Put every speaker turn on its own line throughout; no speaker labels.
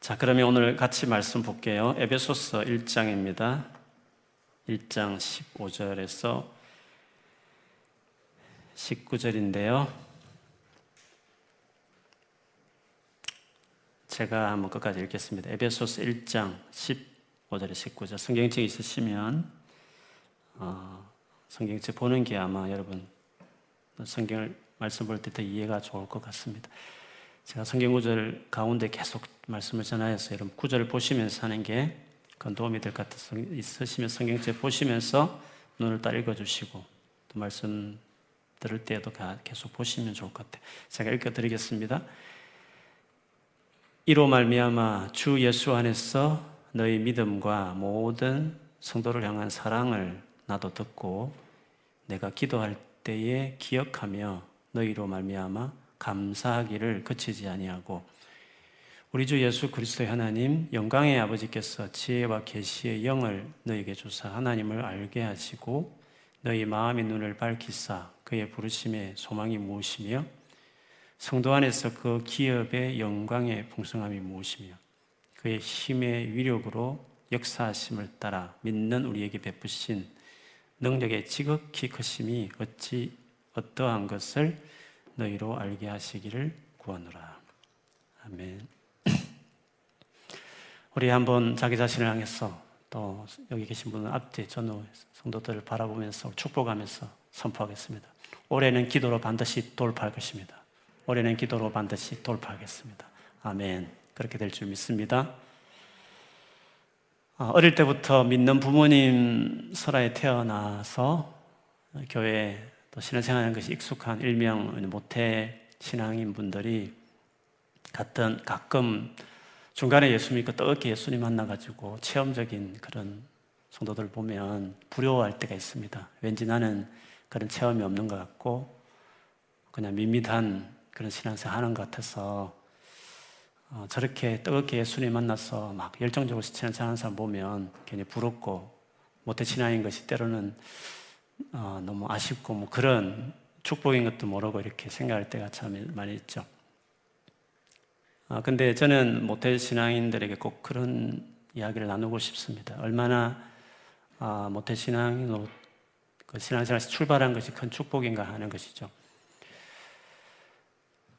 자, 그러면 오늘 같이 말씀 볼게요. 에베소서 1장입니다. 1장 15절에서 19절인데요. 제가 한번 끝까지 읽겠습니다. 에베소서 1장 15절에 19절. 성경책 있으시면 어, 성경책 보는 게 아마 여러분 성경을 말씀 볼 때 더 이해가 좋을 것 같습니다. 제가 성경 구절 가운데 계속 말씀을 전하여서 여러분 구절을 보시면서 하는 게 그건 도움이 될 것 같아서 있으시면 성경책 보시면서 눈을 딱 읽어주시고 또 말씀 들을 때에도 계속 보시면 좋을 것 같아요. 제가 읽어드리겠습니다. 이로 말미암아 주 예수 안에서 너희 믿음과 모든 성도를 향한 사랑을 나도 듣고 내가 기도할 때에 기억하며 너희로 말미암아 감사하기를 그치지 아니하고 우리 주 예수 그리스도의 하나님 영광의 아버지께서 지혜와 계시의 영을 너희에게 주사 하나님을 알게 하시고 너희 마음의 눈을 밝히사 그의 부르심의 소망이 무엇이며 성도 안에서 그 기업의 영광의 풍성함이 무엇이며 그의 힘의 위력으로 역사하심을 따라 믿는 우리에게 베푸신 능력의 지극히 크심이 어찌 어떠한 것을 너희로 알게 하시기를 구하노라. 아멘. 우리 한번 자기 자신을 향해서 또 여기 계신 분은 앞뒤 전후 성도들을 바라보면서 축복하면서 선포하겠습니다. 올해는 기도로 반드시 돌파할 것입니다. 올해는 기도로 반드시 돌파하겠습니다. 아멘. 그렇게 될 줄 믿습니다. 아, 어릴 때부터 믿는 부모님 설화에 태어나서 교회 또 신앙생활하는 것이 익숙한 일명 모태 신앙인 분들이 같은 가끔 중간에 예수 믿고 또 어깨 예수님 만나가지고 체험적인 그런 성도들 보면 부러워할 때가 있습니다. 왠지 나는 그런 체험이 없는 것 같고 그냥 밋밋한 그런 신앙생활 하는 것 같아서 어, 저렇게 뜨겁게 예수님 만나서 막 열정적으로 신앙생활 하는 사람 보면 괜히 부럽고 모태 신앙인 것이 때로는 어, 너무 아쉽고 뭐 그런 축복인 것도 모르고 이렇게 생각할 때가 참 많이 있죠. 아, 근데 저는 모태 신앙인들에게 꼭 그런 이야기를 나누고 싶습니다. 얼마나 아, 모태 신앙으로 그 신앙생활에서 출발한 것이 큰 축복인가 하는 것이죠.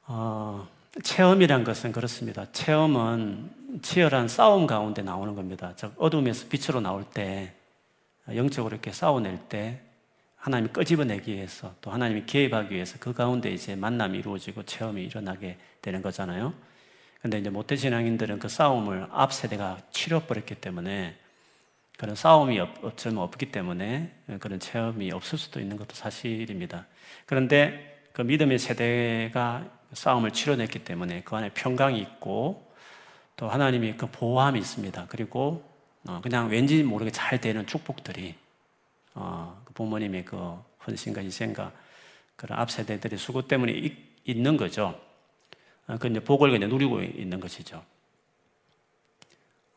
어, 체험이란 것은 그렇습니다. 체험은 치열한 싸움 가운데 나오는 겁니다. 어둠에서 빛으로 나올 때, 영적으로 이렇게 싸워낼 때, 하나님이 끄집어내기 위해서 또 하나님이 개입하기 위해서 그 가운데 이제 만남이 이루어지고 체험이 일어나게 되는 거잖아요. 근데 이제 모태 신앙인들은 그 싸움을 앞 세대가 치러버렸기 때문에 그런 싸움이 어쩌면 없기 때문에 그런 체험이 없을 수도 있는 것도 사실입니다. 그런데 그 믿음의 세대가 싸움을 치러냈기 때문에 그 안에 평강이 있고 또 하나님이 그 보호함이 있습니다. 그리고 어, 그냥 왠지 모르게 잘 되는 축복들이 어, 그 부모님의 그 헌신과 희생과 그런 앞 세대들의 수고 때문에 있는 거죠. 어, 그 이제 복을 그냥 누리고 있는 것이죠.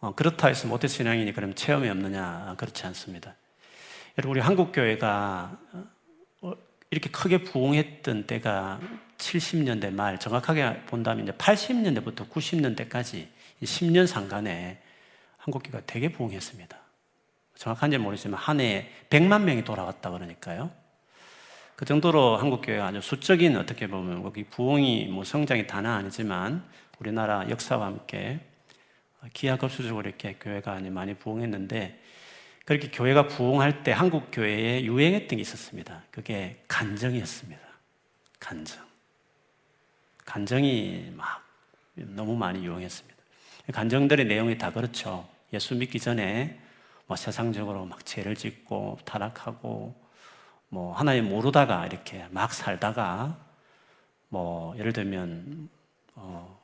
어, 그렇다 해서 모태 신앙이니 그럼 체험이 없느냐? 그렇지 않습니다. 여러분 우리 한국 교회가 어, 이렇게 크게 부흥했던 때가 70년대 말, 정확하게 본다면 이제 80년대부터 90년대까지 10년 상간에 한국교회가 되게 부흥했습니다. 정확한지 모르지만 한 해에 100만 명이 돌아왔다 그러니까요. 그 정도로 한국교회가 아주 수적인 어떻게 보면 거기 부흥이 뭐 성장이 다는 아니지만 우리나라 역사와 함께 기하급수적으로 이렇게 교회가 많이 부흥했는데 그렇게 교회가 부흥할 때 한국 교회에 유행했던 게 있었습니다. 그게 간정이었습니다. 간정. 간정이 막 너무 많이 유행했습니다. 간정들의 내용이 다 그렇죠. 예수 믿기 전에 뭐 세상적으로 막 죄를 짓고 타락하고 뭐 하나님 모르다가 이렇게 막 살다가 뭐 예를 들면 어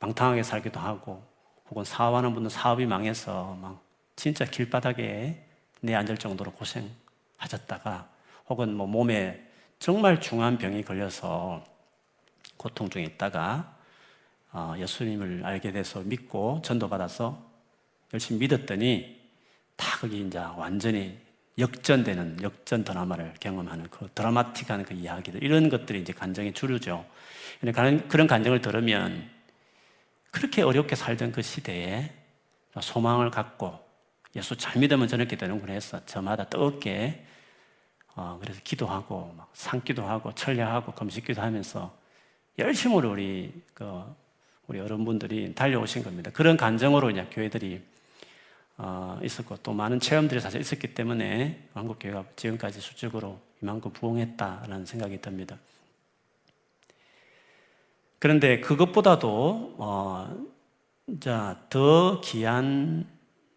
방탕하게 살기도 하고 혹은 사업하는 분은 사업이 망해서 막 진짜 길바닥에 내앉을 정도로 고생하셨다가 혹은 뭐 몸에 정말 중한 병이 걸려서 고통 중에 있다가 어, 예수님을 알게 돼서 믿고 전도받아서 열심히 믿었더니 다 거기 이제 완전히 역전되는 역전 드라마를 경험하는 그 드라마틱한 그 이야기들 이런 것들이 이제 간정의 주류죠. 그런 감정을 들으면 그렇게 어렵게 살던 그 시대에 소망을 갖고 예수 잘 믿으면 저렇게 되는구나 해서 저마다 뜨겁게 어, 그래서 기도하고 막 상기도 하고 철야하고 금식기도 하면서 열심으로 우리 그 우리 어른분들이 달려오신 겁니다. 그런 감정으로 이제 교회들이 어, 있었고 또 많은 체험들이 사실 있었기 때문에 한국 교회가 지금까지 수적으로 이만큼 부흥했다라는 생각이 듭니다. 그런데 그것보다도 어, 자 더 귀한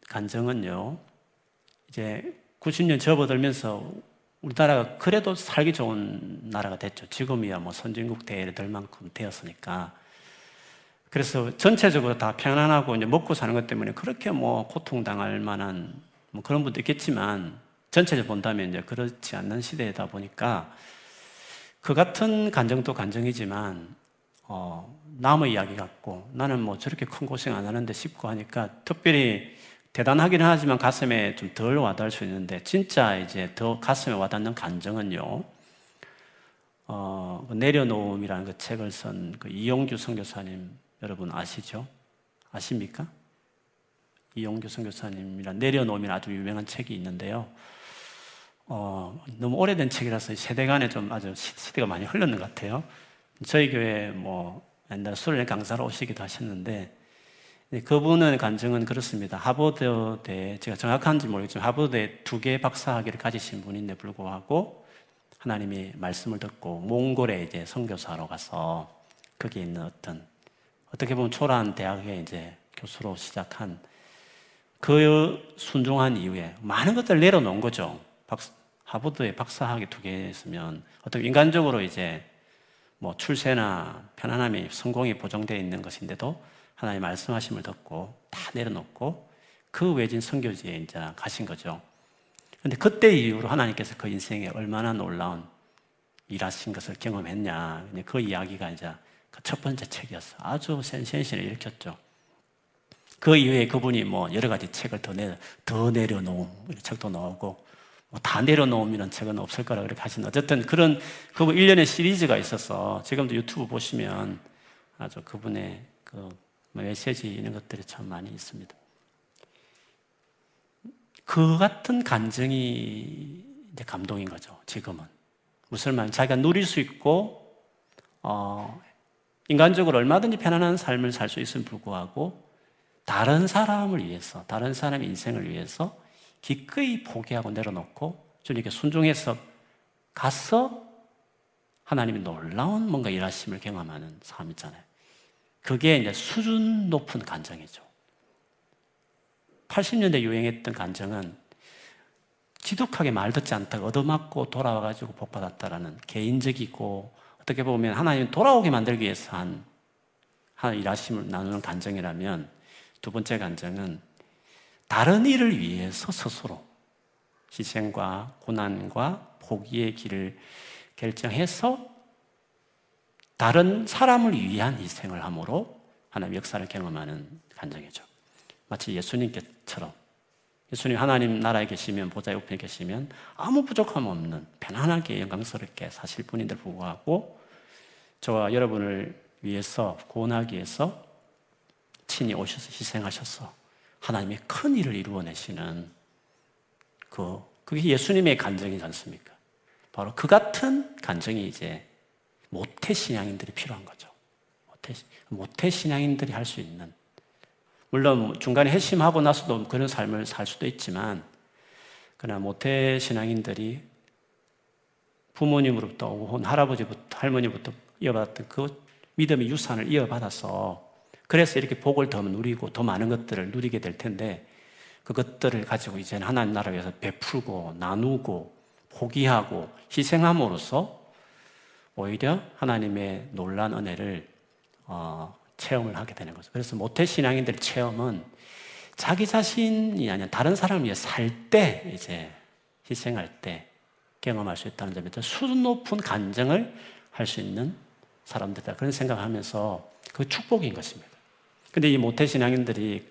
간정은요. 이제 90년 접어들면서 우리나라가 그래도 살기 좋은 나라가 됐죠. 지금이야 뭐 선진국 대회를 될 만큼 되었으니까. 그래서 전체적으로 다 편안하고 이제 먹고 사는 것 때문에 그렇게 뭐 고통당할 만한 뭐 그런 분도 있겠지만 전체적으로 본다면 이제 그렇지 않는 시대이다 보니까 그 같은 간정도 간정이지만 어, 남의 이야기 같고 나는 뭐 저렇게 큰 고생 안 하는데 싶고 하니까 특별히 대단하기는 하지만 가슴에 좀 덜 와닿을 수 있는데 진짜 이제 더 가슴에 와닿는 감정은요. 어, 그 내려놓음이라는 그 책을 쓴 그 이용규 선교사님 여러분 아시죠? 아십니까? 이용규 선교사님이란 내려놓음이라는 아주 유명한 책이 있는데요. 어, 너무 오래된 책이라서 세대 간에 좀 아주 시대가 많이 흘렀는 것 같아요. 저희 교회 뭐 옛날 수련 강사로 오시기도 하셨는데 네, 그분의 간증은 그렇습니다. 하버드대 제가 정확한지 모르겠지만 하버드대 두 개 박사학위를 가지신 분인데 불구하고 하나님이 말씀을 듣고 몽골에 이제 선교사로 가서 거기에 있는 어떤 어떻게 보면 초라한 대학에 이제 교수로 시작한 그 순종한 이후에 많은 것들을 내려놓은 거죠. 박사, 하버드에 박사학위 두 개 있으면 어떻게 인간적으로 이제 뭐 출세나 편안함이 성공이 보정되어 있는 것인데도 하나님 말씀하심을 듣고 다 내려놓고 그 외진 선교지에 이제 가신 거죠. 근데 그때 이후로 하나님께서 그 인생에 얼마나 놀라운 일하신 것을 경험했냐. 그 이야기가 이제 그 첫 번째 책이었어. 아주 센세이션을 일으켰죠. 그 이후에 그분이 뭐 여러 가지 책을 더, 내, 더 내려놓은 책도 나오고 뭐 다 내려놓으면 책은 없을 거라 그렇게 하신 어쨌든 그런 그분 일련의 시리즈가 있어서 지금도 유튜브 보시면 아주 그분의 그 메시지 이런 것들이 참 많이 있습니다. 그 같은 감정이 이제 감동인 거죠. 지금은 무슨 말? 자기가 누릴 수 있고 어, 인간적으로 얼마든지 편안한 삶을 살 수 있음을 불구하고 다른 사람을 위해서, 다른 사람의 인생을 위해서 기꺼이 포기하고 내려놓고 주님께 순종해서 가서 하나님이 놀라운 뭔가 일하심을 경험하는 삶이잖아요. 그게 이제 수준 높은 간정이죠. 80년대 유행했던 간정은 지독하게 말 듣지 않다가 얻어맞고 돌아와가지고 복받았다라는 개인적이고 어떻게 보면 하나님 돌아오게 만들기 위해서 한, 한 일하심을 나누는 간정이라면 두 번째 간정은 다른 일을 위해서 스스로 희생과 고난과 포기의 길을 결정해서 다른 사람을 위한 희생을 함으로 하나님 역사를 경험하는 간정이죠. 마치 예수님께처럼 예수님 하나님 나라에 계시면 보좌 옆에 계시면 아무 부족함 없는 편안하게 영광스럽게 사실 분인들 불구하고 저와 여러분을 위해서 구원하기 위해서 친히 오셔서 희생하셔서 하나님의 큰 일을 이루어내시는 그 그게 예수님의 간증이지 않습니까? 바로 그 같은 간증이 이제 모태 신앙인들이 필요한 거죠. 모태, 모태 신앙인들이 할 수 있는. 물론 중간에 회심하고 나서도 그런 삶을 살 수도 있지만, 그러나 모태 신앙인들이 부모님으로부터 혹은 할아버지부터 할머니부터 이어받았던 그 믿음의 유산을 이어받아서 그래서 이렇게 복을 더 누리고 더 많은 것들을 누리게 될 텐데 그것들을 가지고 이제는 하나님 나라 위해서 베풀고 나누고 포기하고 희생함으로써 오히려 하나님의 놀란 은혜를 어, 체험을 하게 되는 거죠. 그래서 모태 신앙인들 체험은 자기 자신이 아니라 다른 사람을 위해 살 때 이제 희생할 때 경험할 수 있다는 점에서 수준 높은 간증을 할 수 있는 사람들이다. 그런 생각을 하면서 그 축복인 것입니다. 근데 이 모태 신앙인들이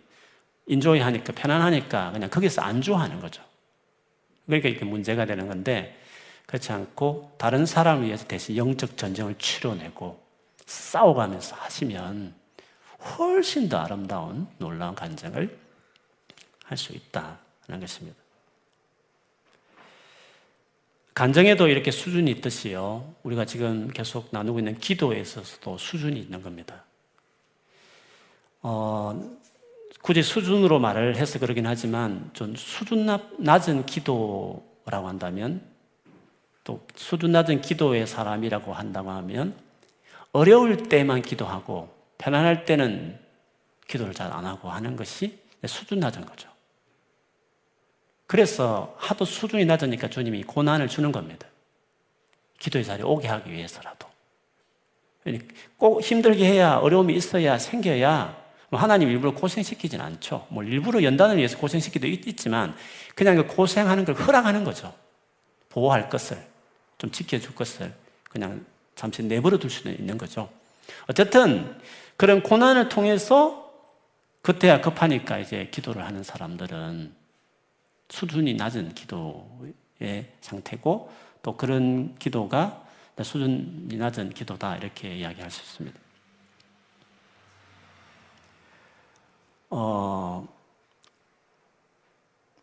enjoy 하니까 편안하니까 그냥 거기서 안주하는 거죠. 그러니까 이렇게 문제가 되는 건데 그렇지 않고 다른 사람을 위해서 대신 영적 전쟁을 치러내고 싸워가면서 하시면 훨씬 더 아름다운 놀라운 간증을 할 수 있다는 것입니다. 간정에도 이렇게 수준이 있듯이요. 우리가 지금 계속 나누고 있는 기도에 있어서도 수준이 있는 겁니다. 어, 굳이 수준으로 말을 해서 그러긴 하지만 좀 수준 낮은 기도라고 한다면 또 수준 낮은 기도의 사람이라고 한다고 하면 어려울 때만 기도하고 편안할 때는 기도를 잘 안 하고 하는 것이 수준 낮은 거죠. 그래서 하도 수준이 낮으니까 주님이 고난을 주는 겁니다. 기도의 자리에 오게 하기 위해서라도. 꼭 힘들게 해야 어려움이 있어야 생겨야 뭐 하나님 일부러 고생시키진 않죠. 뭐 일부러 연단을 위해서 고생시키도 있지만 그냥 그 고생하는 걸 허락하는 거죠. 보호할 것을 좀 지켜줄 것을 그냥 잠시 내버려 둘 수는 있는 거죠. 어쨌든 그런 고난을 통해서 그때야 급하니까 이제 기도를 하는 사람들은 수준이 낮은 기도의 상태고 또 그런 기도가 수준이 낮은 기도다 이렇게 이야기할 수 있습니다. 어,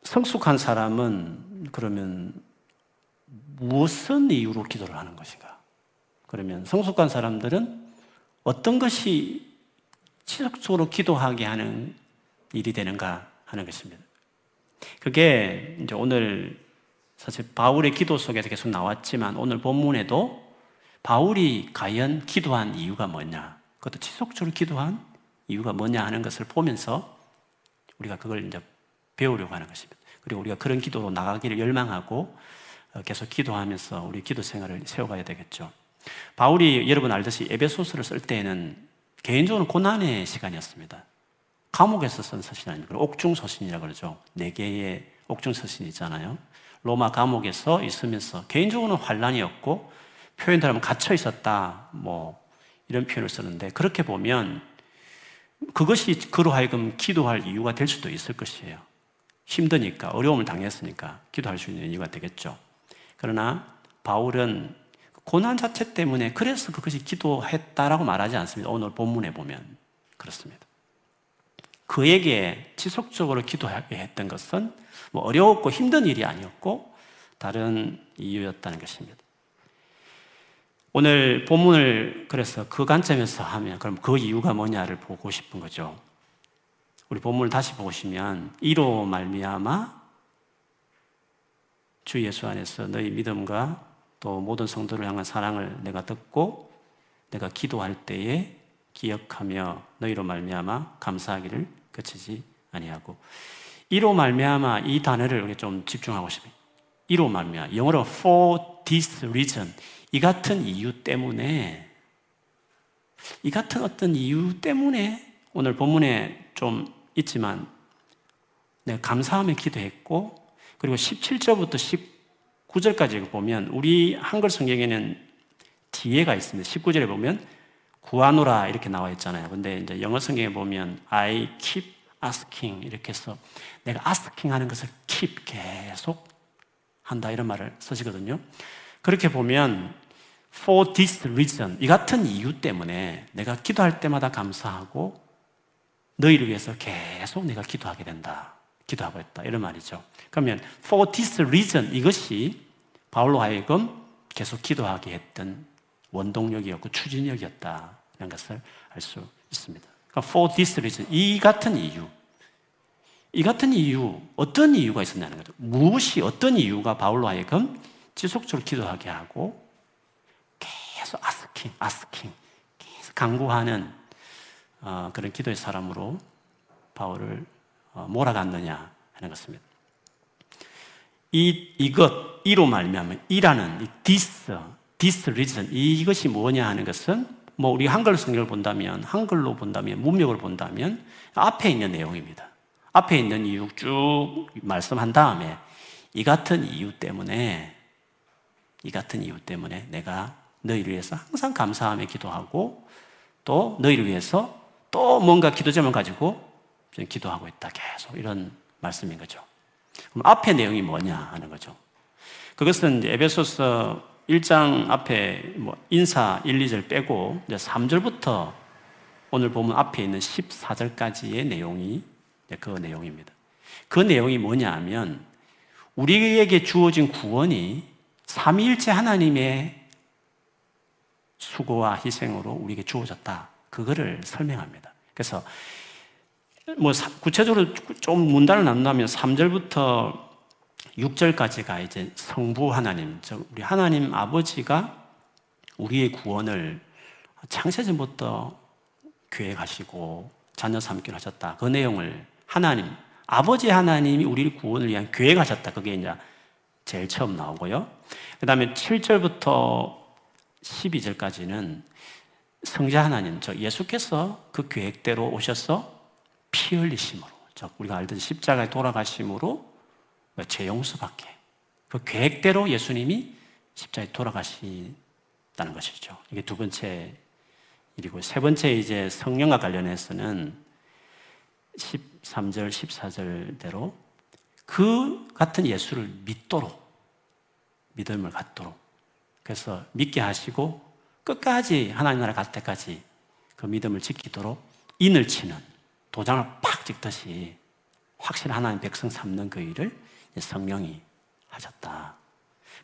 성숙한 사람은 그러면 무슨 이유로 기도를 하는 것인가? 그러면 성숙한 사람들은 어떤 것이 지속적으로 기도하게 하는 일이 되는가 하는 것입니다. 그게 이제 오늘 사실 바울의 기도 속에서 계속 나왔지만 오늘 본문에도 바울이 과연 기도한 이유가 뭐냐? 그것도 지속적으로 기도한 이유가 뭐냐 하는 것을 보면서 우리가 그걸 이제 배우려고 하는 것입니다. 그리고 우리가 그런 기도로 나가기를 열망하고 어, 계속 기도하면서 우리 기도 생활을 세워가야 되겠죠. 바울이 여러분 알듯이 에베소서를 쓸 때에는 개인적으로 고난의 시간이었습니다. 감옥에서 쓴 서신이 아니고 옥중 서신이라 그러죠. 네 개의 옥중 서신이 있잖아요. 로마 감옥에서 있으면서 개인적으로는 환란이었고 표현대로 갇혀 있었다. 뭐 이런 표현을 쓰는데 그렇게 보면 그것이 그로 하여금 기도할 이유가 될 수도 있을 것이에요. 힘드니까, 어려움을 당했으니까 기도할 수 있는 이유가 되겠죠. 그러나 바울은 고난 자체 때문에 그래서 그것이 기도했다라고 말하지 않습니다. 오늘 본문에 보면 그렇습니다. 그에게 지속적으로 기도하게 했던 것은 뭐 어려웠고 힘든 일이 아니었고 다른 이유였다는 것입니다. 오늘 본문을 그래서 그 관점에서 하면 그럼 그 이유가 뭐냐를 보고 싶은 거죠. 우리 본문을 다시 보시면 이로 말미암아 주 예수 안에서 너희 믿음과 또 모든 성도를 향한 사랑을 내가 듣고 내가 기도할 때에 기억하며 너희로 말미암아 감사하기를 그치지 아니하고. 이로 말미암아 이 단어를 우리 좀 집중하고 싶습니다. 이로 말미암아. 영어로 for this reason. 이 같은 이유 때문에, 이 같은 어떤 이유 때문에 오늘 본문에 좀 있지만 내가 감사하며 기도했고, 그리고 17절부터 19 절까지 보면 우리 한글 성경에는 뒤에가 있습니다. 19절에 보면 구하노라 이렇게 나와 있잖아요. 근데 이제 영어 성경에 보면 I keep asking 이렇게 해서 내가 asking 하는 것을 keep 계속 한다 이런 말을 쓰시거든요. 그렇게 보면 for this reason 이 같은 이유 때문에 내가 기도할 때마다 감사하고 너희를 위해서 계속 내가 기도하게 된다. 기도하고 있다. 이런 말이죠. 그러면 for this reason 이것이 바울로 하여금 계속 기도하게 했던 원동력이었고 추진력이었다는 것을 알 수 있습니다. 그러니까 for this reason 이 같은 이유 이 같은 이유 어떤 이유가 있었냐는 거죠. 무엇이 어떤 이유가 바울로 하여금 지속적으로 기도하게 하고 계속 아스킹, 아스킹, 계속 강구하는 어, 그런 기도의 사람으로 바울을 어, 몰아갔느냐 하는 것입니다. 이 이것 이로 말미암아 이라는 이 this, this reason 이것이 뭐냐 하는 것은 뭐 우리 한글 성경을 본다면 한글로 본다면 문맥을 본다면 앞에 있는 내용입니다. 앞에 있는 이유 쭉 말씀한 다음에 이 같은 이유 때문에 이 같은 이유 때문에 내가 너희를 위해서 항상 감사함에 기도하고 또 너희를 위해서 또 뭔가 기도 제목 가지고 기도하고 있다. 계속 이런 말씀인 거죠. 그럼 앞에 내용이 뭐냐 하는 거죠. 그것은 에베소서 1장 앞에 뭐 인사 1, 2절 빼고 이제 3절부터 오늘 보면 앞에 있는 14절까지의 내용이 그 내용입니다. 그 내용이 뭐냐 하면 우리에게 주어진 구원이 삼위일체 하나님의 수고와 희생으로 우리에게 주어졌다. 그거를 설명합니다. 그래서 뭐 구체적으로 좀 문단을 나눈다면 3절부터 6절까지가 이제 성부 하나님, 즉 우리 하나님 아버지가 우리의 구원을 창세전부터 계획하시고 자녀 삼기로 하셨다. 그 내용을 하나님, 아버지 하나님이 우리를 구원을 위한 계획하셨다. 그게 이제 제일 처음 나오고요. 그 다음에 7절부터 12절까지는 성자 하나님, 저 예수께서 그 계획대로 오셔서 피 흘리심으로, 즉 우리가 알던 십자가에 돌아가심으로 죄 용서받게 그 계획대로 예수님이 십자가에 돌아가시다는 것이죠. 이게 두 번째 일이고 세 번째 이제 성령과 관련해서는 13절, 14절대로 그 같은 예수를 믿도록 믿음을 갖도록 그래서 믿게 하시고 끝까지 하나님 나라 갈 때까지 그 믿음을 지키도록 인을 치는 도장을 팍 찍듯이 확실한 하나님 백성 삼는 그 일을 성령이 하셨다.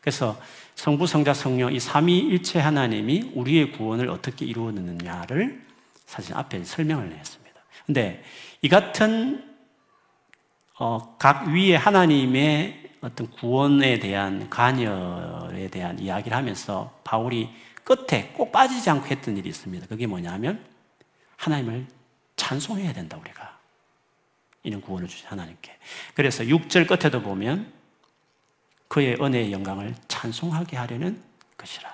그래서 성부, 성자, 성령 이 삼위일체 하나님이 우리의 구원을 어떻게 이루었느냐를 사실 앞에 설명을 했습니다. 근데 이 같은 어, 각 위의 하나님의 어떤 구원에 대한 관여에 대한 이야기를 하면서 바울이 끝에 꼭 빠지지 않고 했던 일이 있습니다. 그게 뭐냐면 하나님을 찬송해야 된다 우리가 이런 구원을 주신 하나님께. 그래서 6절 끝에도 보면 그의 은혜의 영광을 찬송하게 하려는 것이라.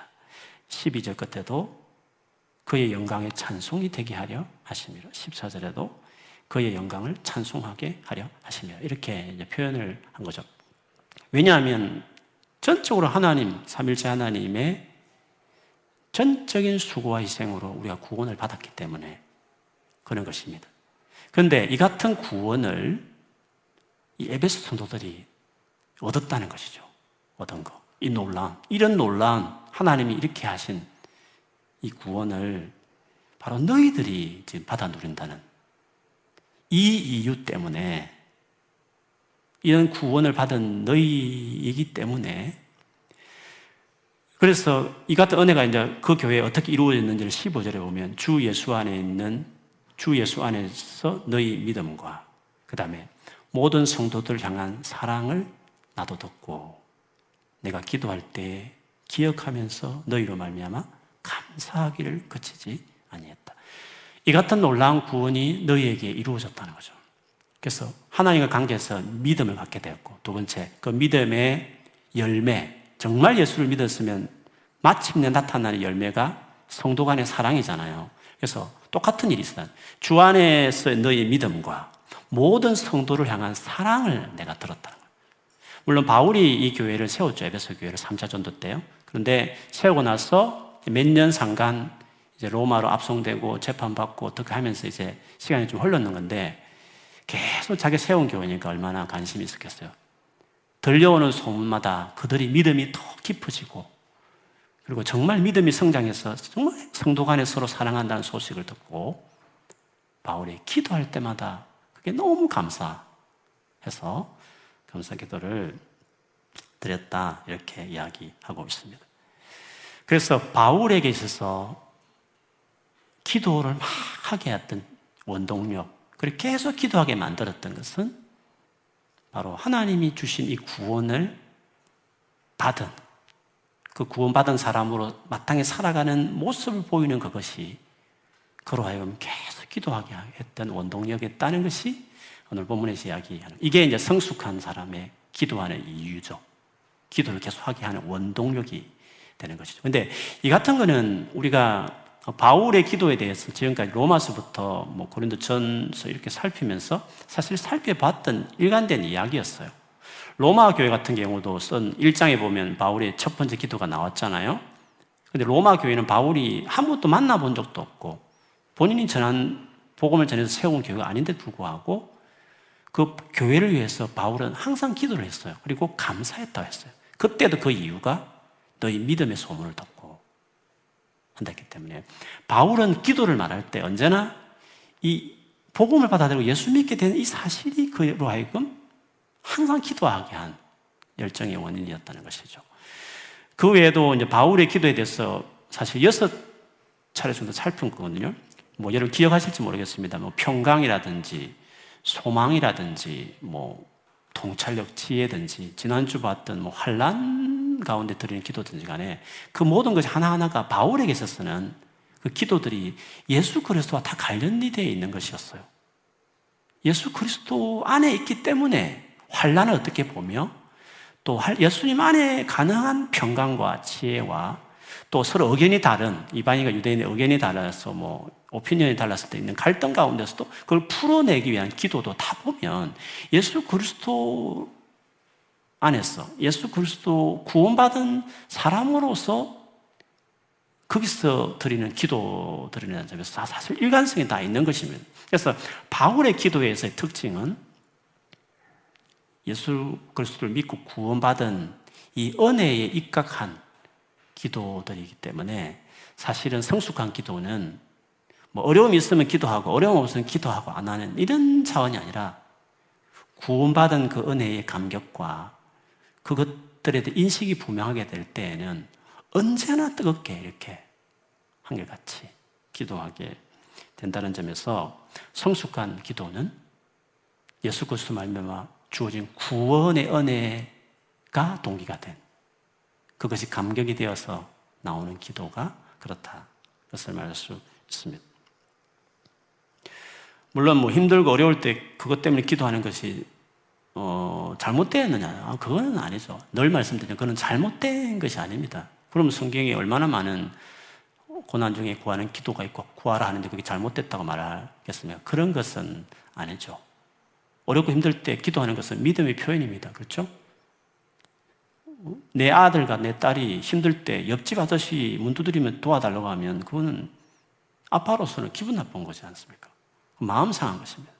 12절 끝에도 그의 영광의 찬송이 되게 하려 하심이라. 14절에도 그의 영광을 찬송하게 하려 하심이라. 이렇게 표현을 한 거죠. 왜냐하면 전적으로 하나님, 삼일째 하나님의 전적인 수고와 희생으로 우리가 구원을 받았기 때문에 그런 것입니다. 그런데 이 같은 구원을 이 에베소 성도들이 얻었다는 것이죠. 얻은 거. 이 놀란, 이런 놀란 하나님이 이렇게 하신 이 구원을 바로 너희들이 지금 받아 누린다는 이 이유 때문에 이런 구원을 받은 너희이기 때문에 그래서 이 같은 은혜가 이제 그 교회에 어떻게 이루어졌는지를 15절에 보면 주 예수 안에 있는 주 예수 안에서 너희 믿음과 그 다음에 모든 성도들 향한 사랑을 나도 듣고 내가 기도할 때 기억하면서 너희로 말미암아 감사하기를 그치지 아니했다. 이 같은 놀라운 구원이 너희에게 이루어졌다는 거죠. 그래서 하나님과 관계에서 믿음을 갖게 되었고 두 번째 그 믿음의 열매 정말 예수를 믿었으면 마침내 나타나는 열매가 성도 간의 사랑이잖아요. 그래서 똑같은 일이 있어요. 주 안에서 너의 믿음과 모든 성도를 향한 사랑을 내가 들었다는 거예요. 물론 바울이 이 교회를 세웠죠. 에베소 교회를 3차 전도 때요. 그런데 세우고 나서 몇 년 상간 이제 로마로 압송되고 재판받고 어떻게 하면서 이제 시간이 좀 흘렀는 건데 계속 자기 세운 교회니까 얼마나 관심이 있었겠어요. 들려오는 소문마다 그들이 믿음이 더 깊어지고 그리고 정말 믿음이 성장해서 정말 성도 간에 서로 사랑한다는 소식을 듣고 바울이 기도할 때마다 그게 너무 감사해서 감사 기도를 드렸다 이렇게 이야기하고 있습니다. 그래서 바울에게 있어서 기도를 막 하게 했던 원동력 그리고 계속 기도하게 만들었던 것은 바로 하나님이 주신 이 구원을 받은 그 구원받은 사람으로 마땅히 살아가는 모습을 보이는 그것이 그로 하여금 계속 기도하게 했던 원동력이었다는 것이 오늘 본문에서 이야기하는 이게 이제 성숙한 사람의 기도하는 이유죠. 기도를 계속하게 하는 원동력이 되는 것이죠. 근데 이 같은 거는 우리가 바울의 기도에 대해서 지금까지 로마서부터 뭐 고린도 전서 이렇게 살피면서 사실 살펴봤던 일관된 이야기였어요. 로마 교회 같은 경우도 쓴 1장에 보면 바울의 첫 번째 기도가 나왔잖아요. 근데 로마 교회는 바울이 한 번도 만나본 적도 없고 본인이 전한 복음을 전해서 세운 교회가 아닌데 불구하고 그 교회를 위해서 바울은 항상 기도를 했어요. 그리고 감사했다고 했어요. 그때도 그 이유가 너희 믿음의 소문을 듣고 한다기 때문에 바울은 기도를 말할 때 언제나 이 복음을 받아들이고 예수 믿게 된 이 사실이 그로 하여금 항상 기도하게 한 열정의 원인이었다는 것이죠. 그 외에도 이제 바울의 기도에 대해서 사실 여섯 차례 정도 살핀 거거든요. 뭐 여러분 기억하실지 모르겠습니다. 뭐 평강이라든지 소망이라든지 뭐 통찰력 지혜든지 지난주 봤던 뭐 환란 가운데 드리는 기도든지 간에 그 모든 것이 하나하나가 바울에게 있어서는 그 기도들이 예수 그리스도와 다 관련이 되어 있는 것이었어요. 예수 그리스도 안에 있기 때문에 환란을 어떻게 보며 또 예수님 안에 가능한 평강과 지혜와 또 서로 의견이 다른 이방인과 유대인의 의견이 달라서 뭐 오피니언이 달랐을 때 있는 갈등 가운데서도 그걸 풀어내기 위한 기도도 다 보면 예수 그리스도 안에서 예수 그리스도 구원받은 사람으로서 거기서 드리는 기도 드리는 점에서 사실 일관성이 다 있는 것입니다. 그래서 바울의 기도에서의 특징은 예수 그리스도를 믿고 구원받은 이 은혜에 입각한 기도들이기 때문에 사실은 성숙한 기도는 뭐 어려움이 있으면 기도하고 어려움 없으면 기도하고 안 하는 이런 차원이 아니라 구원받은 그 은혜의 감격과 그것들에 대해 인식이 분명하게 될 때에는 언제나 뜨겁게 이렇게 한결같이 기도하게 된다는 점에서 성숙한 기도는 예수 그리스도 말미암아 주어진 구원의 은혜가 동기가 된 그것이 감격이 되어서 나오는 기도가 그렇다. 그것을 말할 수 있습니다. 물론 뭐 힘들고 어려울 때 그것 때문에 기도하는 것이 어, 잘못되었느냐? 아, 그거는 아니죠. 늘 말씀드리는 그건 잘못된 것이 아닙니다. 그럼 성경에 얼마나 많은 고난 중에 구하는 기도가 있고 구하라 하는데 그게 잘못됐다고 말하겠습니까? 그런 것은 아니죠. 어렵고 힘들 때 기도하는 것은 믿음의 표현입니다. 그렇죠? 내 아들과 내 딸이 힘들 때 옆집 아저씨 문 두드리면 도와달라고 하면 그거는 아빠로서는 기분 나쁜 거지 않습니까? 마음 상한 것입니다.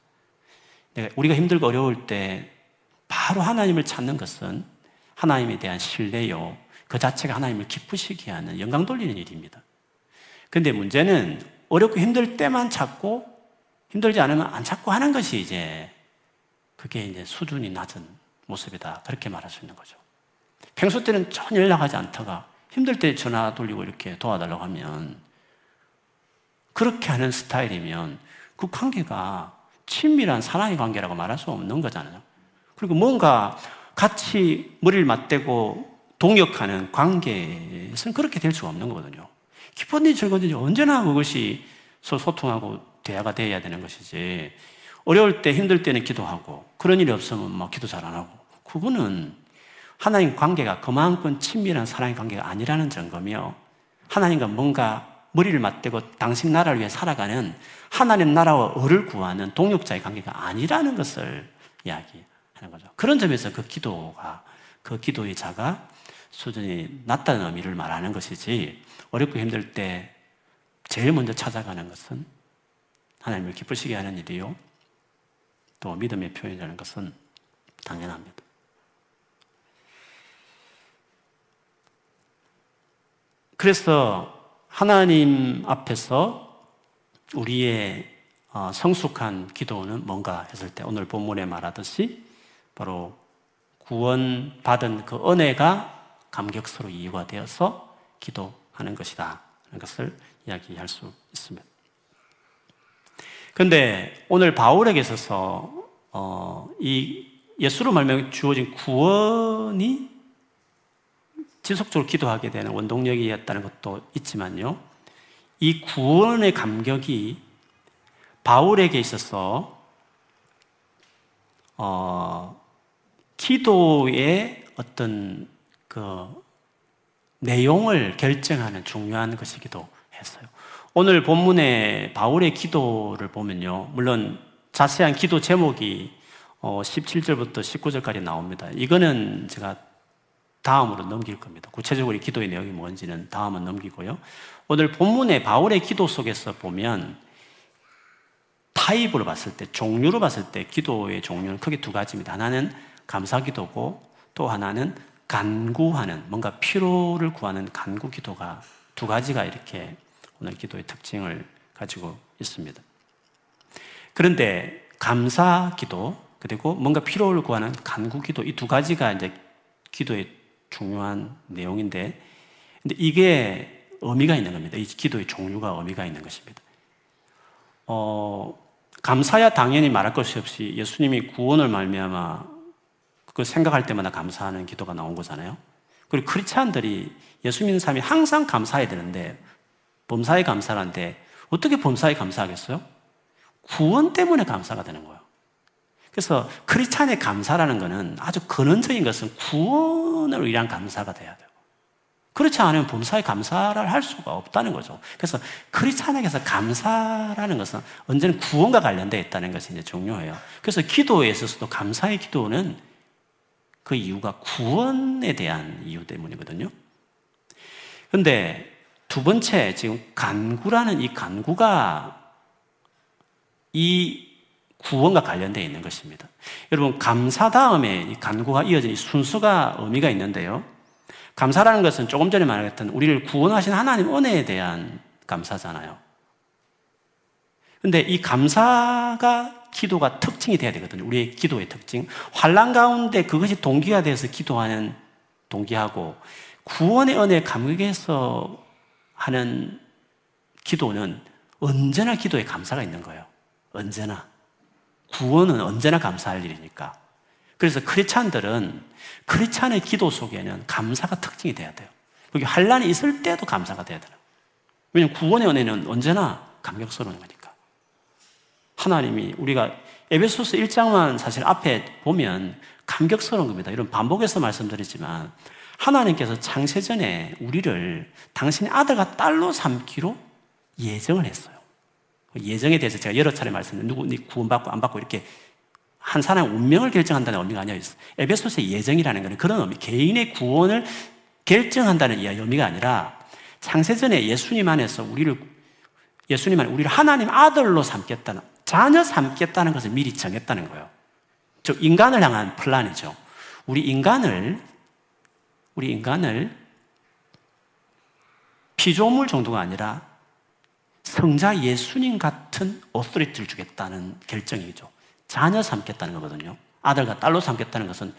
우리가 힘들고 어려울 때 바로 하나님을 찾는 것은 하나님에 대한 신뢰요. 그 자체가 하나님을 기쁘시게 하는 영광 돌리는 일입니다. 근데 문제는 어렵고 힘들 때만 찾고 힘들지 않으면 안 찾고 하는 것이 이제 그게 이제 수준이 낮은 모습이다. 그렇게 말할 수 있는 거죠. 평소 때는 전혀 연락하지 않다가 힘들 때 전화 돌리고 이렇게 도와달라고 하면 그렇게 하는 스타일이면 그 관계가 친밀한 사랑의 관계라고 말할 수 없는 거잖아요. 그리고 뭔가 같이 머리를 맞대고 동역하는 관계에서는 그렇게 될 수가 없는 거거든요. 기쁜지 즐거운지 언제나 그것이 소통하고 대화가 돼야 되는 것이지. 어려울 때 힘들 때는 기도하고 그런 일이 없으면 막 기도 잘 안 하고 그거는 하나님 관계가 그만큼 친밀한 사랑의 관계가 아니라는 점이며 하나님과 뭔가 머리를 맞대고 당신 나라를 위해 살아가는 하나님 나라와 을을 구하는 동역자의 관계가 아니라는 것을 이야기하는 거죠. 그런 점에서 그 기도가 그 기도의 자가 수준이 낮다는 의미를 말하는 것이지 어렵고 힘들 때 제일 먼저 찾아가는 것은 하나님을 기쁘시게 하는 일이요. 또 믿음의 표현이라는 것은 당연합니다. 그래서 하나님 앞에서 우리의 어, 성숙한 기도는 뭔가 했을 때 오늘 본문에 말하듯이 바로 구원받은 그 은혜가 감격스러 이유가 되어서 기도하는 것이다. 하는 것을 이야기할 수 있습니다. 그런데 오늘 바울에게 있어서 어, 이 예수로 말면 주어진 구원이 지속적으로 기도하게 되는 원동력이었다는 것도 있지만요. 이 구원의 감격이 바울에게 있어서 어, 기도의 어떤 그 내용을 결정하는 중요한 것이기도 했어요. 오늘 본문의 바울의 기도를 보면요. 물론 자세한 기도 제목이 17절부터 어, 19절까지 나옵니다. 이거는 제가 다음으로 넘길 겁니다. 구체적으로 기도의 내용이 뭔지는 다음은 넘기고요. 오늘 본문의 바울의 기도 속에서 보면 타입으로 봤을 때, 종류로 봤을 때 기도의 종류는 크게 두 가지입니다. 하나는 감사 기도고 또 하나는 간구하는, 뭔가 피로를 구하는 간구 기도가 두 가지가 이렇게 오늘 기도의 특징을 가지고 있습니다. 그런데 감사 기도 그리고 뭔가 필요를 구하는 간구 기도 이 두 가지가 이제 기도의 중요한 내용인데 근데 이게 의미가 있는 겁니다. 이 기도의 종류가 의미가 있는 것입니다. 어, 감사야 당연히 말할 것이 없이 예수님이 구원을 말미암아 그 생각할 때마다 감사하는 기도가 나온 거잖아요. 그리고 크리스찬들이 예수 믿는 사람이 항상 감사해야 되는데 범사에 감사하는데 어떻게 범사에 감사하겠어요? 구원 때문에 감사가 되는 거예요. 그래서 크리스찬의 감사라는 것은 아주 근원적인 것은 구원을 위한 감사가 돼야 돼요. 그렇지 않으면 범사에 감사를 할 수가 없다는 거죠. 그래서 크리스찬에게서 감사라는 것은 언제나 구원과 관련되어 있다는 것이 이제 중요해요. 그래서 기도에 있어서도 감사의 기도는 그 이유가 구원에 대한 이유 때문이거든요. 근데 두 번째, 지금 간구라는 이 간구가 이 구원과 관련되어 있는 것입니다. 여러분, 감사 다음에 이 간구가 이어진 이 순서가 의미가 있는데요. 감사라는 것은 조금 전에 말했던 우리를 구원하신 하나님 은혜에 대한 감사잖아요. 근데 이 감사가 기도가 특징이 돼야 되거든요. 우리의 기도의 특징. 환란 가운데 그것이 동기가 돼서 기도하는 동기하고 구원의 은혜 감격해서 하는 기도는 언제나 기도에 감사가 있는 거예요. 언제나. 구원은 언제나 감사할 일이니까. 그래서 크리스찬들은 크리스찬의 기도 속에는 감사가 특징이 돼야 돼요. 거기 환란이 있을 때도 감사가 돼야 돼요. 왜냐하면 구원의 은혜는 언제나 감격스러운 거니까. 하나님이 우리가 에베소서 1장만 사실 앞에 보면 감격스러운 겁니다. 이런 반복해서 말씀드리지만 하나님께서 창세전에 우리를 당신의 아들과 딸로 삼기로 예정을 했어요. 예정에 대해서 제가 여러 차례 말씀드렸는데 누구 네 구원받고 안 받고 이렇게 한 사람의 운명을 결정한다는 의미가 아니라 에베소서의 예정이라는 것은 그런 의미, 개인의 구원을 결정한다는 의미가 아니라 창세전에 예수님 안에서 우리를 예수님 안에 우리를 하나님 아들로 삼겠다는 자녀 삼겠다는 것을 미리 정했다는 거예요. 즉 인간을 향한 플랜이죠. 우리 인간을 우리 인간을 피조물 정도가 아니라 성자 예수님 같은 authority를 주겠다는 결정이죠. 자녀 삼겠다는 거거든요. 아들과 딸로 삼겠다는 것은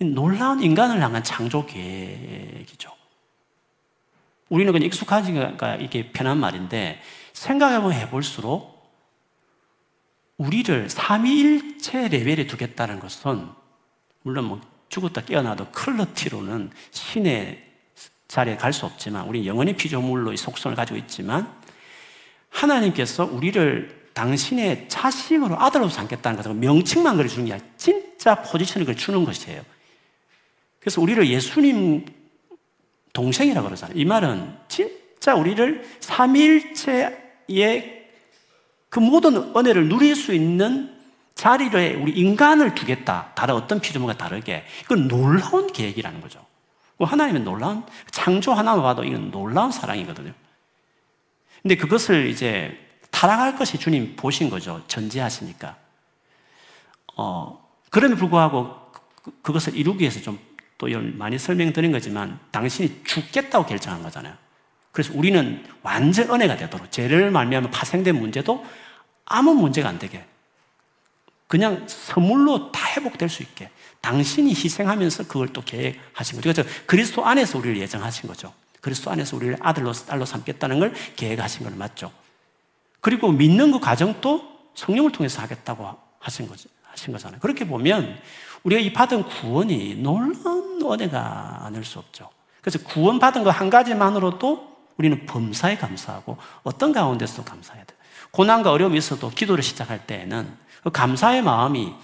놀라운 인간을 향한 창조 계획이죠. 우리는 그냥 익숙하지가 이게 편한 말인데 생각해보면 해볼수록 우리를 삼위일체 레벨에 두겠다는 것은 물론 뭐 죽었다 깨어나도 클러티로는 신의 자리에 갈 수 없지만 우리 영원히 피조물로의 속성을 가지고 있지만 하나님께서 우리를 당신의 자식으로 아들로 삼겠다는 것은 명칭만 그려 주는 게 아니라 진짜 포지션을 그려 주는 것이에요. 그래서 우리를 예수님 동생이라고 그러잖아요. 이 말은 진짜 우리를 삼일체의 그 모든 은혜를 누릴 수 있는 자리에 우리 인간을 두겠다. 다른 어떤 피조물과 다르게. 이건 놀라운 계획이라는 거죠. 뭐 하나님은 놀라운, 창조 하나만 봐도 이건 놀라운 사랑이거든요. 근데 그것을 이제 타락할 것이 주님 보신 거죠. 전제하시니까. 어, 그럼에 불구하고 그, 그것을 이루기 위해서 좀 또 많이 설명드린 거지만 당신이 죽겠다고 결정한 거잖아요. 그래서 우리는 완전 은혜가 되도록 죄를 말미암아 파생된 문제도 아무 문제가 안 되게 그냥 선물로 다 회복될 수 있게 당신이 희생하면서 그걸 또 계획하신 거죠. 그래서 그리스도 안에서 우리를 예정하신 거죠. 그리스도 안에서 우리를 아들로 딸로 삼겠다는 걸 계획하신 건 맞죠. 그리고 믿는 그 과정도 성령을 통해서 하겠다고 하신 거지, 하신 거잖아요. 그렇게 보면 우리가 이 받은 구원이 놀라운 은혜가 아닐 수 없죠. 그래서 구원받은 거 한 가지만으로도 우리는 범사에 감사하고 어떤 가운데서도 감사해야 돼요. 고난과 어려움이 있어도 기도를 시작할 때에는 그 감사의 마음이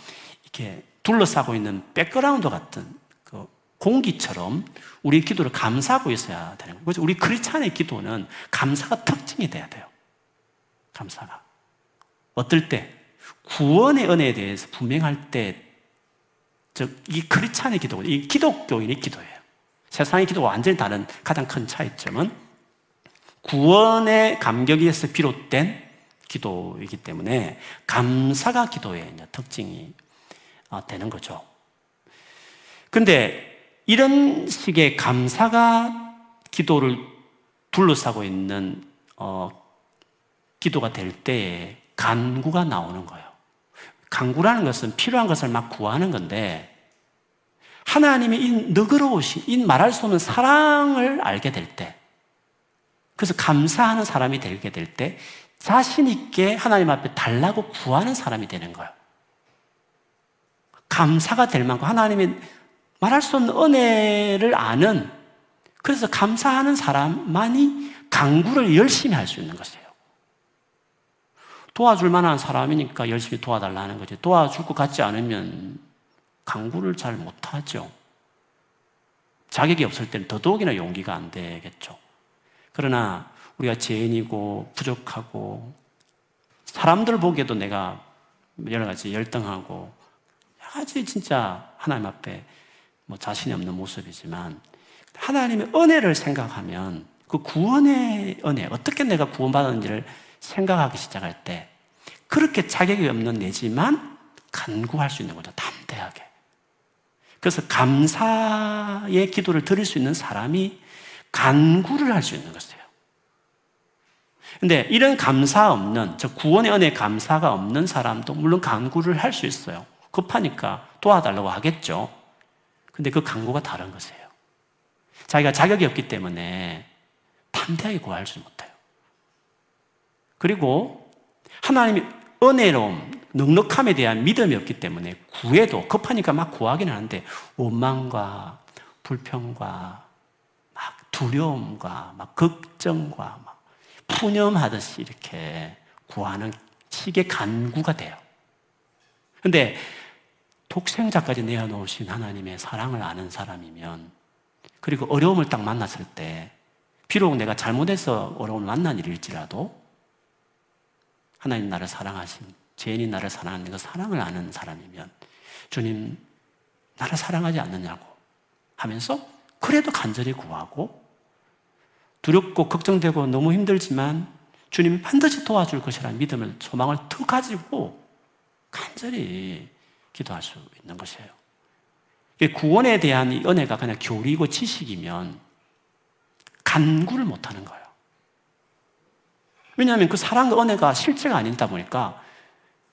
이렇게 둘러싸고 있는 백그라운드 같은 그 공기처럼 우리 기도를 감사하고 있어야 되는. 그래서 우리 크리스찬의 기도는 감사가 특징이 돼야 돼요. 감사가. 어떨 때? 구원의 은혜에 대해서 분명할 때, 즉, 이 크리스찬의 기도, 이 기독교인의 기도예요. 세상의 기도와 완전히 다른 가장 큰 차이점은 구원의 감격에서 비롯된 기도이기 때문에 감사가 기도의 특징이 어, 되는 거죠. 근데 이런 식의 감사가 기도를 둘러싸고 있는 어, 기도가 될 때에 간구가 나오는 거예요. 강구라는 것은 필요한 것을 막 구하는 건데 하나님의 이 너그러우신, 이 말할 수 없는 사랑을 알게 될 때, 그래서 감사하는 사람이 되게 될 때, 자신있게 하나님 앞에 달라고 구하는 사람이 되는 거예요. 감사가 될 만큼 하나님의 말할 수 없는 은혜를 아는, 그래서 감사하는 사람만이 강구를 열심히 할 수 있는 것이에요. 도와줄 만한 사람이니까 열심히 도와달라는 거지. 도와줄 것 같지 않으면 강구를 잘 못하죠. 자격이 없을 때는 더더욱이나 용기가 안 되겠죠. 그러나 우리가 죄인이고 부족하고 사람들 보기에도 내가 여러 가지 열등하고 아주 진짜 하나님 앞에 뭐 자신이 없는 모습이지만 하나님의 은혜를 생각하면 그 구원의 은혜, 어떻게 내가 구원받았는지를 생각하기 시작할 때 그렇게 자격이 없는 내지만 간구할 수 있는 거죠. 담대하게. 그래서 감사의 기도를 드릴 수 있는 사람이 간구를 할 수 있는 것이에요. 근데 이런 감사 없는, 저 구원의 은혜 감사가 없는 사람도 물론 간구를 할 수 있어요. 급하니까 도와달라고 하겠죠. 근데 그 간구가 다른 것이에요. 자기가 자격이 없기 때문에 담대하게 구하지 못해요. 그리고 하나님이 은혜로움, 넉넉함에 대한 믿음이 없기 때문에 구해도 급하니까 막 구하긴 하는데 원망과 불평과 막 두려움과 막 걱정과 막 푸념하듯이 이렇게 구하는 식의 간구가 돼요. 근데 독생자까지 내어놓으신 하나님의 사랑을 아는 사람이면 그리고 어려움을 딱 만났을 때 비록 내가 잘못해서 어려움을 만난 일일지라도 하나님 나를 사랑하신 죄인이 나를 사랑하는 그 사랑을 아는 사람이면 주님 나를 사랑하지 않느냐고 하면서 그래도 간절히 구하고 두렵고 걱정되고 너무 힘들지만 주님이 반드시 도와줄 것이라는 믿음을 소망을 더 가지고 간절히 기도할 수 있는 것이에요. 구원에 대한 은혜가 그냥 교리고 지식이면 간구를 못하는 거예요. 왜냐하면 그 사랑과 은혜가 실제가 아니다 보니까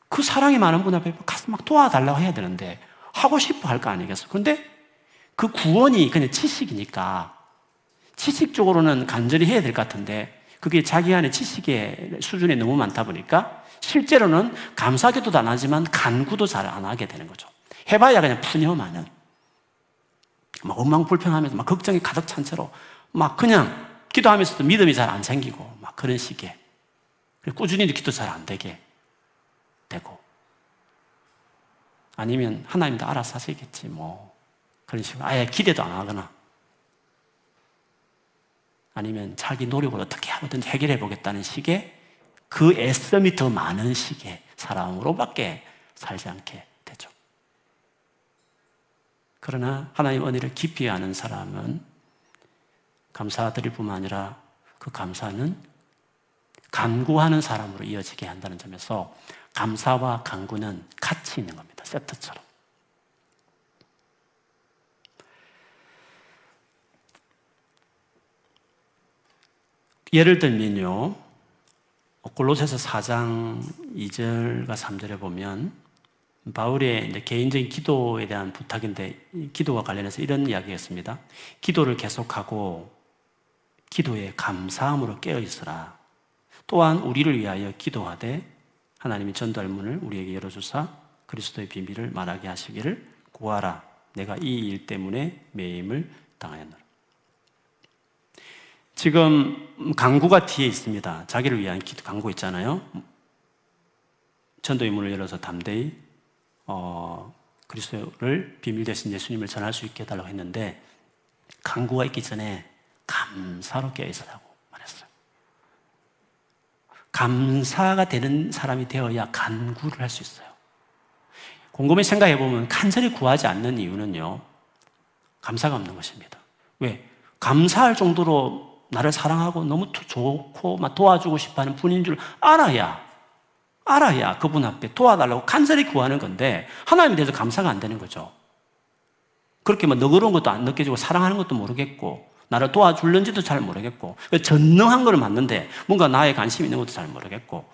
그 사랑이 많은 분 앞에 가서 막 도와달라고 해야 되는데 하고 싶어 할 거 아니겠어. 근데 그 구원이 그냥 지식이니까 지식적으로는 간절히 해야 될 것 같은데 그게 자기 안에 지식의 수준이 너무 많다 보니까 실제로는 감사기도도 안 하지만 간구도 잘 안 하게 되는 거죠. 해봐야 그냥 푸념하는. 막 엉망불평하면서 막 걱정이 가득 찬 채로 막 그냥 기도하면서도 믿음이 잘 안 생기고 막 그런 식의. 꾸준히 기도 잘 안 되게 되고. 아니면 하나님도 알아서 하시겠지 뭐. 그런 식으로 아예 기대도 안 하거나 아니면 자기 노력을 어떻게 하든 해결해 보겠다는 식의 그 애씀이 더 많은 식의 사람으로밖에 살지 않게 되죠. 그러나 하나님 은혜를 깊이 아는 사람은 감사드릴 뿐만 아니라 그 감사는 간구하는 사람으로 이어지게 한다는 점에서 감사와 강구는 같이 있는 겁니다. 세트처럼. 예를 들면요. 골로새서 4장 2절과 3절에 보면 바울의 개인적인 기도에 대한 부탁인데 기도와 관련해서 이런 이야기였습니다. 기도를 계속하고 기도에 감사함으로 깨어 있으라. 또한 우리를 위하여 기도하되 하나님이 전도할 문을 우리에게 열어주사 그리스도의 비밀을 말하게 하시기를 구하라. 내가 이 일 때문에 매임을 당하였노라. 지금 강구가 뒤에 있습니다. 자기를 위한 기도 강구 있잖아요. 전도의 문을 열어서 담대히 어, 그리스도를 비밀 대신 예수님을 전할 수 있게 해달라고 했는데 강구가 있기 전에 감사로 깨어 있으라고 감사가 되는 사람이 되어야 간구를 할 수 있어요. 곰곰이 생각해 보면 간절히 구하지 않는 이유는요, 감사가 없는 것입니다. 왜? 감사할 정도로 나를 사랑하고 너무 좋고 막 도와주고 싶어 하는 분인 줄 알아야, 알아야 그분 앞에 도와달라고 간절히 구하는 건데, 하나님에 대해서 감사가 안 되는 거죠. 그렇게 막 너그러운 것도 안 느껴지고 사랑하는 것도 모르겠고, 나를 도와줄는지도 잘 모르겠고, 전능한 걸 맞는데 뭔가 나에 관심 있는 것도 잘 모르겠고.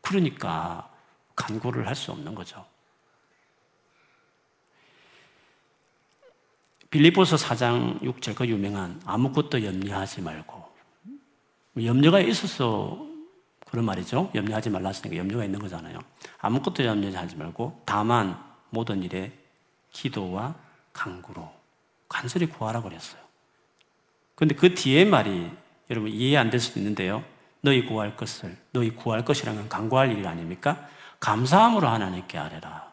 그러니까 간구를 할 수 없는 거죠. 빌리보서 4장 6절 그 유명한 아무것도 염려하지 말고 염려가 있어서 그런 말이죠. 염려하지 말라 했으니까 염려가 있는 거잖아요. 아무것도 염려하지 말고 다만 모든 일에 기도와 간구로 간절히 구하라고 그랬어요. 그런데 그 뒤에 말이 여러분 이해 안 될 수도 있는데요. 너희 구할 것을 너희 구할 것이라는 건 간구할 일이 아닙니까? 감사함으로 하나님께 아뢰라.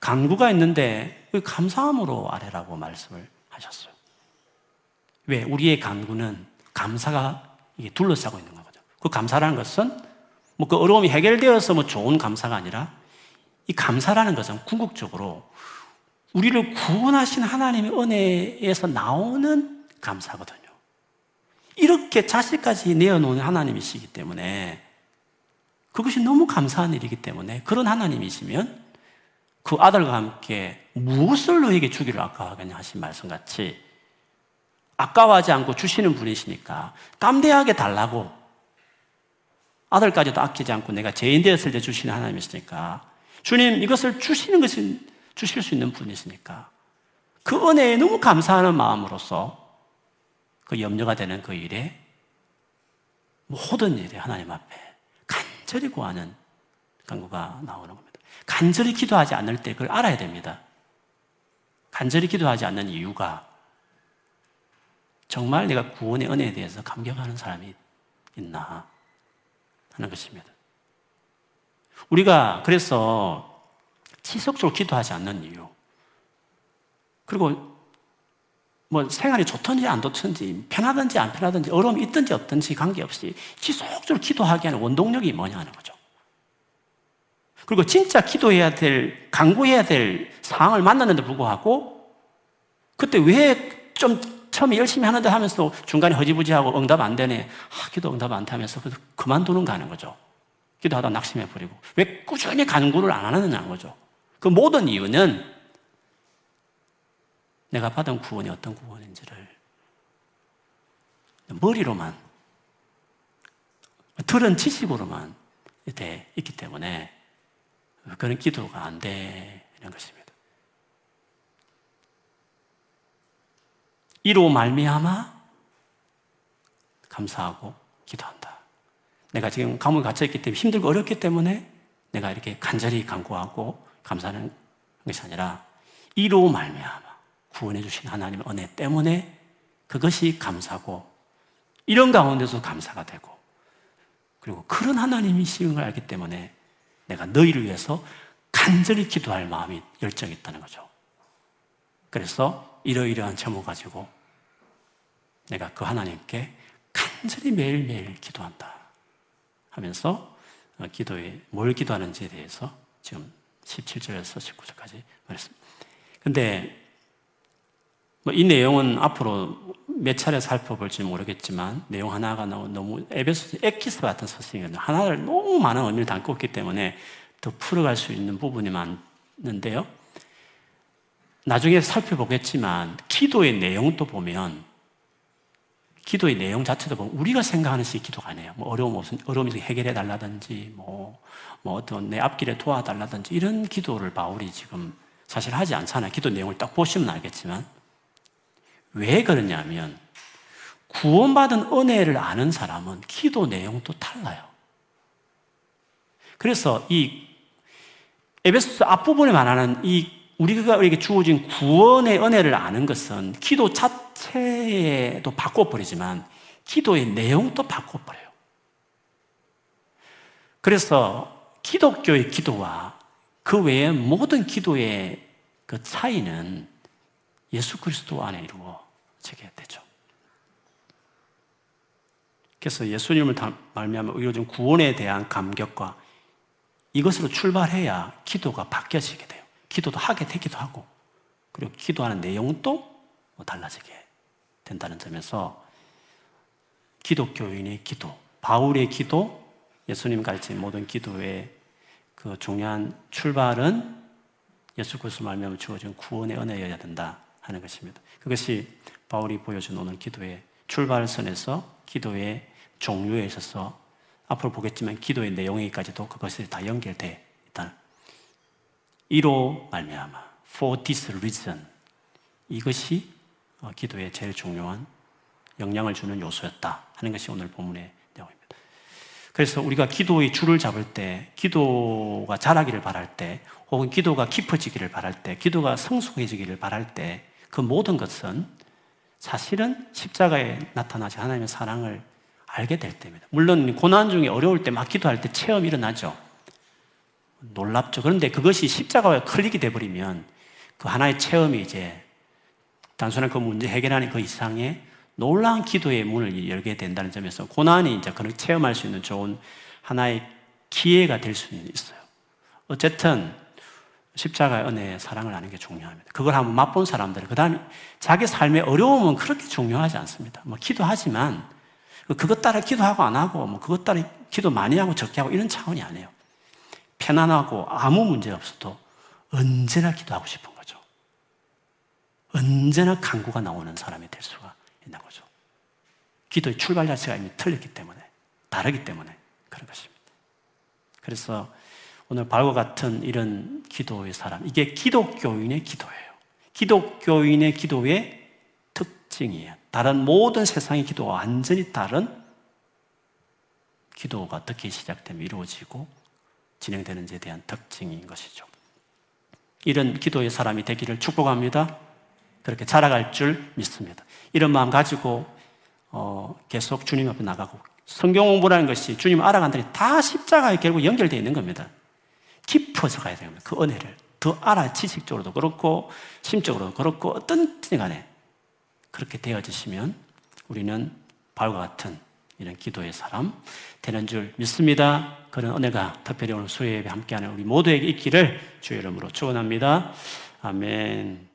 간구가 있는데 그 감사함으로 아뢰라고 말씀을 하셨어요. 왜? 우리의 간구는 감사가 둘러싸고 있는 거거든요. 그 감사라는 것은 뭐 그 어려움이 해결되어서 뭐 좋은 감사가 아니라 이 감사라는 것은 궁극적으로 우리를 구원하신 하나님의 은혜에서 나오는 감사거든요. 이렇게 자식까지 내어놓은 하나님이시기 때문에 그것이 너무 감사한 일이기 때문에 그런 하나님이시면 그 아들과 함께 무엇을 너에게 주기를 아까워하겠냐 하신 말씀 같이 아까워하지 않고 주시는 분이시니까 깜대하게 달라고 아들까지도 아끼지 않고 내가 죄인 되었을 때 주시는 하나님이시니까 주님 이것을 주시는 것은 주실 수 있는 분이시니까 그 은혜에 너무 감사하는 마음으로서 그 염려가 되는 그 일에 모든 일에 하나님 앞에 간절히 구하는 간구가 나오는 겁니다. 간절히 기도하지 않을 때 그걸 알아야 됩니다. 간절히 기도하지 않는 이유가 정말 내가 구원의 은혜에 대해서 감격하는 사람이 있나 하는 것입니다. 우리가 그래서 지속적으로 기도하지 않는 이유. 그리고 뭐 생활이 좋든지 안 좋든지 편하든지 안 편하든지 어려움이 있든지 없든지 관계없이 지속적으로 기도하게 하는 원동력이 뭐냐 하는 거죠. 그리고 진짜 기도해야 될, 강구해야 될 상황을 만났는데 불구하고 그때 왜 좀 처음에 열심히 하는데 하면서 중간에 허지부지하고 응답 안 되네. 아, 기도 응답 안 타면서 그만두는 거 하는 거죠. 기도하다 낙심해 버리고. 왜 꾸준히 간구를 안 하느냐는 거죠. 그 모든 이유는 내가 받은 구원이 어떤 구원인지를 머리로만, 들은 지식으로만 돼 있기 때문에 그런 기도가 안 되는 것입니다. 이로 말미암아 감사하고 기도한다. 내가 지금 감옥에 갇혀 있기 때문에 힘들고 어렵기 때문에 내가 이렇게 간절히 간구하고 감사하는 것이 아니라 이로 말미암아 구원해 주신 하나님의 은혜 때문에 그것이 감사고 이런 가운데서 감사가 되고 그리고 그런 하나님이신 걸 알기 때문에 내가 너희를 위해서 간절히 기도할 마음이 열정이 있다는 거죠. 그래서 이러이러한 제목 가지고 내가 그 하나님께 간절히 매일매일 기도한다 하면서 어, 기도에 뭘 기도하는지에 대해서 지금 17절에서 19절까지 말했습니다. 근데 뭐 이 내용은 앞으로 몇 차례 살펴볼지 모르겠지만 내용 하나가 너무 에베소 에키스 같은 서신이거든요. 하나를 너무 많은 의미를 담고 있기 때문에 더 풀어갈 수 있는 부분이 많은데요. 나중에 살펴보겠지만 기도의 내용도 보면 기도의 내용 자체도 보면 우리가 생각하는 식 기도가 아니에요. 뭐 어려움 무슨 어려움이 해결해 달라든지 뭐, 뭐 어떤 내 앞길에 도와달라든지 이런 기도를 바울이 지금 사실 하지 않잖아요. 기도 내용을 딱 보시면 알겠지만 왜 그러냐면 구원받은 은혜를 아는 사람은 기도 내용도 달라요. 그래서 이 에베소서 앞부분에 말하는 이 우리가 우리에게 주어진 구원의 은혜를 아는 것은 기도 자체도 바꿔버리지만 기도의 내용도 바꿔버려요. 그래서 기독교의 기도와 그 외의 모든 기도의 그 차이는 예수 그리스도 안에 이루어지게 되죠. 그래서 예수님을 말미암아 이루어진 구원에 대한 감격과 이것으로 출발해야 기도가 바뀌어지게 돼요. 기도도 하게 되기도 하고, 그리고 기도하는 내용도 뭐 달라지게 된다는 점에서 기독교인의 기도, 바울의 기도, 예수님 가르친 모든 기도의 그 중요한 출발은 예수 그리스도 말미암아 주어진 구원의 은혜여야 된다 하는 것입니다. 그것이 바울이 보여준 오늘 기도의 출발선에서 기도의 종류에 있어서 앞으로 보겠지만 기도의 내용에까지도 그것이 다 연결돼 있다. 이로 말미암아 for this reason 이것이 어, 기도의 제일 중요한 영향을 주는 요소였다 하는 것이 오늘 본문의 내용입니다. 그래서 우리가 기도의 줄을 잡을 때, 기도가 자라기를 바랄 때, 혹은 기도가 깊어지기를 바랄 때, 기도가 성숙해지기를 바랄 때, 그 모든 것은 사실은 십자가에 나타나지 하나님의 사랑을 알게 될 때입니다. 물론 고난 중에 어려울 때 막 기도할 때 체험이 일어나죠. 놀랍죠. 그런데 그것이 십자가와 클릭이 돼버리면 그 하나의 체험이 이제 단순한 그 문제 해결하는 그 이상의 놀라운 기도의 문을 열게 된다는 점에서 고난이 이제 그런 체험할 수 있는 좋은 하나의 기회가 될 수는 있어요. 어쨌든 십자가의 은혜의 사랑을 아는 게 중요합니다. 그걸 한번 맛본 사람들은 그 다음에 자기 삶의 어려움은 그렇게 중요하지 않습니다. 뭐 기도하지만 그것 따라 기도하고 안 하고 뭐 그것 따라 기도 많이 하고 적게 하고 이런 차원이 아니에요. 편안하고 아무 문제 없어도 언제나 기도하고 싶은 거죠. 언제나 강구가 나오는 사람이 될 수가 있는 거죠. 기도의 출발 자체가 이미 틀렸기 때문에 다르기 때문에 그런 것입니다. 그래서 오늘 바울과 같은 이런 기도의 사람, 이게 기독교인의 기도예요. 기독교인의 기도의 특징이에요. 다른 모든 세상의 기도와 완전히 다른 기도가 어떻게 시작되면 이루어지고 진행되는지에 대한 특징인 것이죠. 이런 기도의 사람이 되기를 축복합니다. 그렇게 자라갈 줄 믿습니다. 이런 마음 가지고 어, 계속 주님 앞에 나가고 성경 공부라는 것이 주님 알아간다니 다 십자가에 결국 연결되어 있는 겁니다. 깊어서 가야 됩니다. 그 은혜를. 더 알아, 지식적으로도 그렇고, 심적으로도 그렇고, 어떤 지 간에 그렇게 되어지시면 우리는 바울과 같은 이런 기도의 사람 되는 줄 믿습니다. 그런 은혜가 특별히 오늘 수요예배 함께하는 우리 모두에게 있기를 주의 이름으로 축원합니다. 아멘.